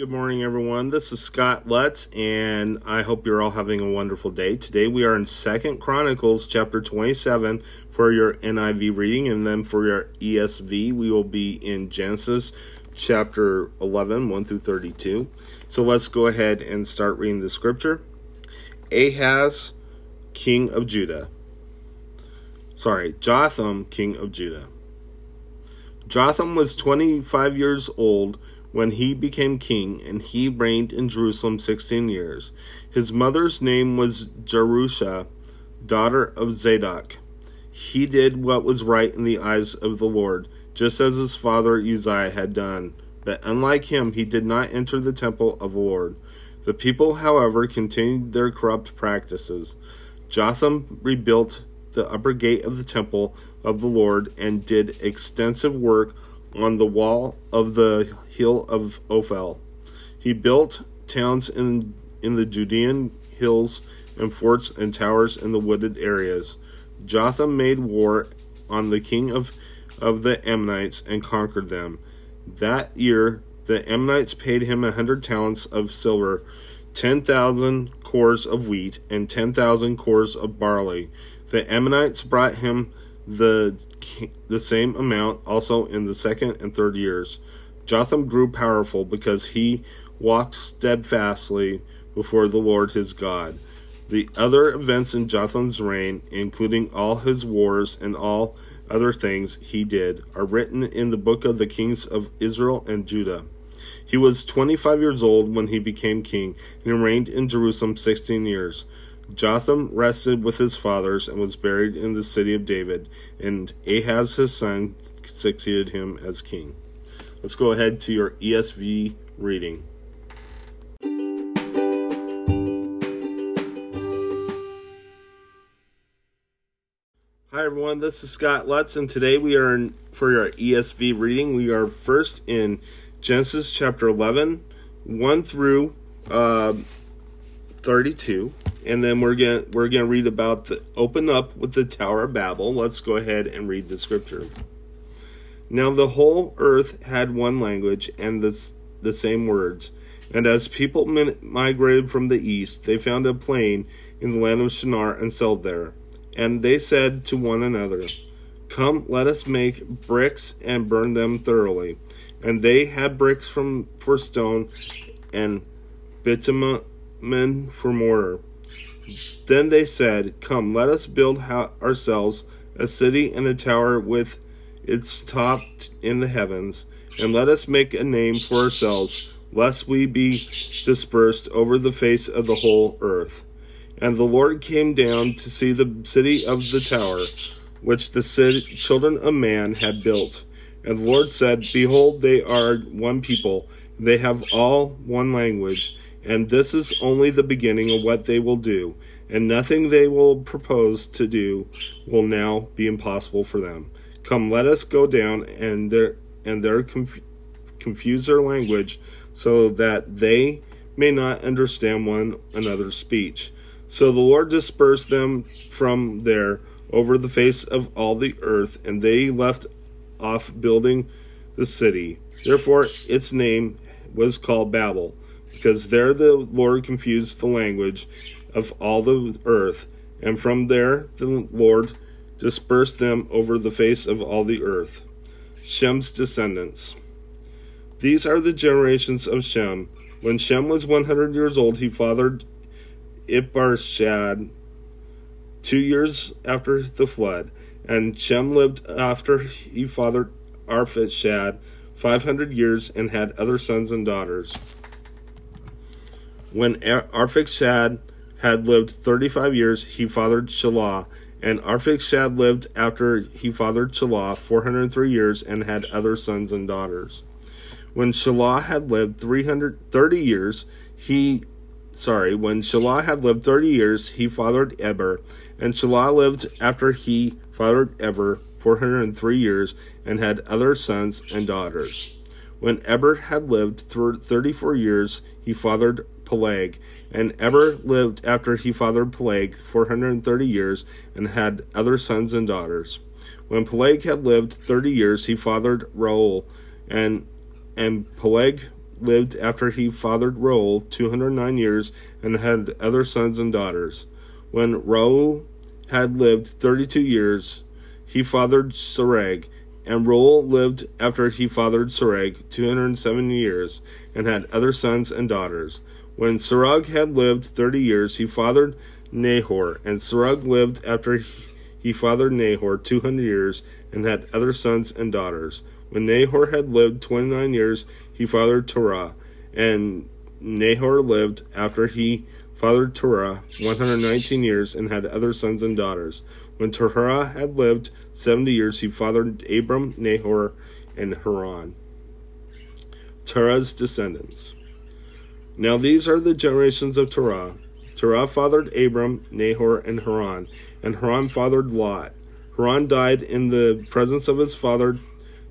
Good morning, everyone. This is Scott Lutz, and I hope you're all having a wonderful day. Today we are in Second Chronicles chapter 27 for your NIV reading, and then for your ESV, we will be in Genesis chapter 11, 1 through 32. So let's go ahead and start reading the scripture. Ahaz, king of Judah. Sorry, Jotham, king of Judah. Jotham was 25 years old when he became king, and he reigned in Jerusalem sixteen years. His mother's name was Jerusha, daughter of Zadok. He did what was right in the eyes of the Lord, just as his father Uzziah had done. But unlike him, he did not enter the temple of the Lord. The people, however, continued their corrupt practices. Jotham rebuilt the upper gate of the temple of the Lord and did extensive work on the wall of the hill of Ophel. He built towns in, in the Judean hills and forts and towers in the wooded areas. Jotham made war on the king of, of the Ammonites and conquered them. That year, the Ammonites paid him a hundred talents of silver, ten thousand cors of wheat, and ten thousand cors of barley. The Ammonites brought him the the same amount also in the second and third years. Jotham grew powerful because he walked steadfastly before the Lord his God. The other events in Jotham's reign, including all his wars and all other things he did, are written in the book of the kings of Israel and Judah. He was 25 years old when he became king and he reigned in Jerusalem 16 years. Jotham rested with his fathers and was buried in the city of David, and Ahaz his son succeeded him as king. Let's go ahead to your ESV reading. Hi everyone, this is Scott Lutz, and today we are in, for your ESV reading. We are first in Genesis chapter 11, 1 through uh, 32 and then we're gonna we're gonna read about the open up with the Tower of Babel. Let's go ahead and read the scripture. Now the whole earth had one language and the the same words. And as people migrated from the east, they found a plain in the land of Shinar and settled there. And they said to one another, Come, let us make bricks and burn them thoroughly. And they had bricks from for stone and bitumen for mortar. Then they said, Come, let us build ourselves a city and a tower with its top in the heavens, and let us make a name for ourselves, lest we be dispersed over the face of the whole earth. And the Lord came down to see the city of the tower, which the children of man had built. And the Lord said, Behold, they are one people, they have all one language and this is only the beginning of what they will do, and nothing they will propose to do will now be impossible for them. Come, let us go down and their and their conf- confuse their language, so that they may not understand one another's speech. So the Lord dispersed them from there over the face of all the earth, and they left off building the city. Therefore, its name was called Babel because there the Lord confused the language of all the earth, and from there the Lord dispersed them over the face of all the earth. Shem's descendants. These are the generations of Shem. When Shem was 100 years old, he fathered Arphaxad two years after the flood. And Shem lived after he fathered Arphaxad 500 years and had other sons and daughters. When Arphaxad had lived 35 years, he fathered Shelah. And Arphaxad lived after he fathered Shelah 403 years and had other sons and daughters. When Shelah had lived 330 years, he sorry, when Shelah had lived 30 years, he fathered Eber. And Shelah lived after he fathered Eber 403 years and had other sons and daughters. When Eber had lived 34 years, he fathered Peleg. And Eber lived after he fathered Peleg 430 years and had other sons and daughters. When Peleg had lived 30 years, he fathered Reu, And, and Peleg lived after he fathered Reu 209 years and had other sons and daughters. When Reu had lived 32 years, he fathered Serug. And Reu lived after he fathered Serug 270 years and had other sons and daughters. When Serug had lived 30 years, he fathered Nahor. And Serug lived after he fathered Nahor 200 years and had other sons and daughters. When Nahor had lived 29 years, he fathered Terah. And Nahor lived after he fathered Terah 119 years and had other sons and daughters. When Terah had lived 70 years, he fathered Abram, Nahor, and Haran. Terah's descendants. Now these are the generations of Terah. Terah fathered Abram, Nahor, and Haran, and Haran fathered Lot. Haran died in the presence of his father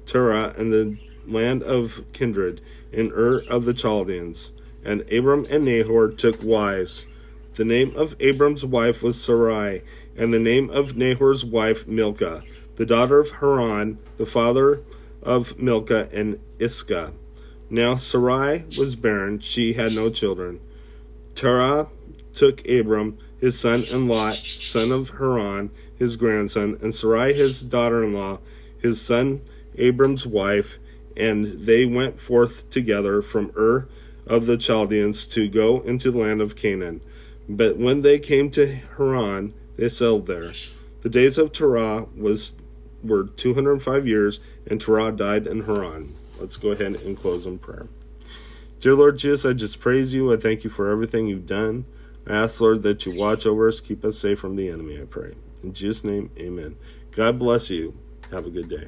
Terah in the land of kindred, in Ur of the Chaldeans. And Abram and Nahor took wives. The name of Abram's wife was Sarai, and the name of Nahor's wife Milcah, the daughter of Haran, the father of Milcah and Iscah. Now Sarai was barren, she had no children. Terah took Abram, his son, and Lot, son of Haran, his grandson, and Sarai, his daughter in law, his son Abram's wife, and they went forth together from Ur of the Chaldeans to go into the land of Canaan. But when they came to Haran, they settled there. The days of Terah was were 205 years, and Terah died in Haran. Let's go ahead and close in prayer. Dear Lord Jesus, I just praise you. I thank you for everything you've done. I ask, Lord, that you watch over us, keep us safe from the enemy, I pray. In Jesus' name, amen. God bless you. Have a good day.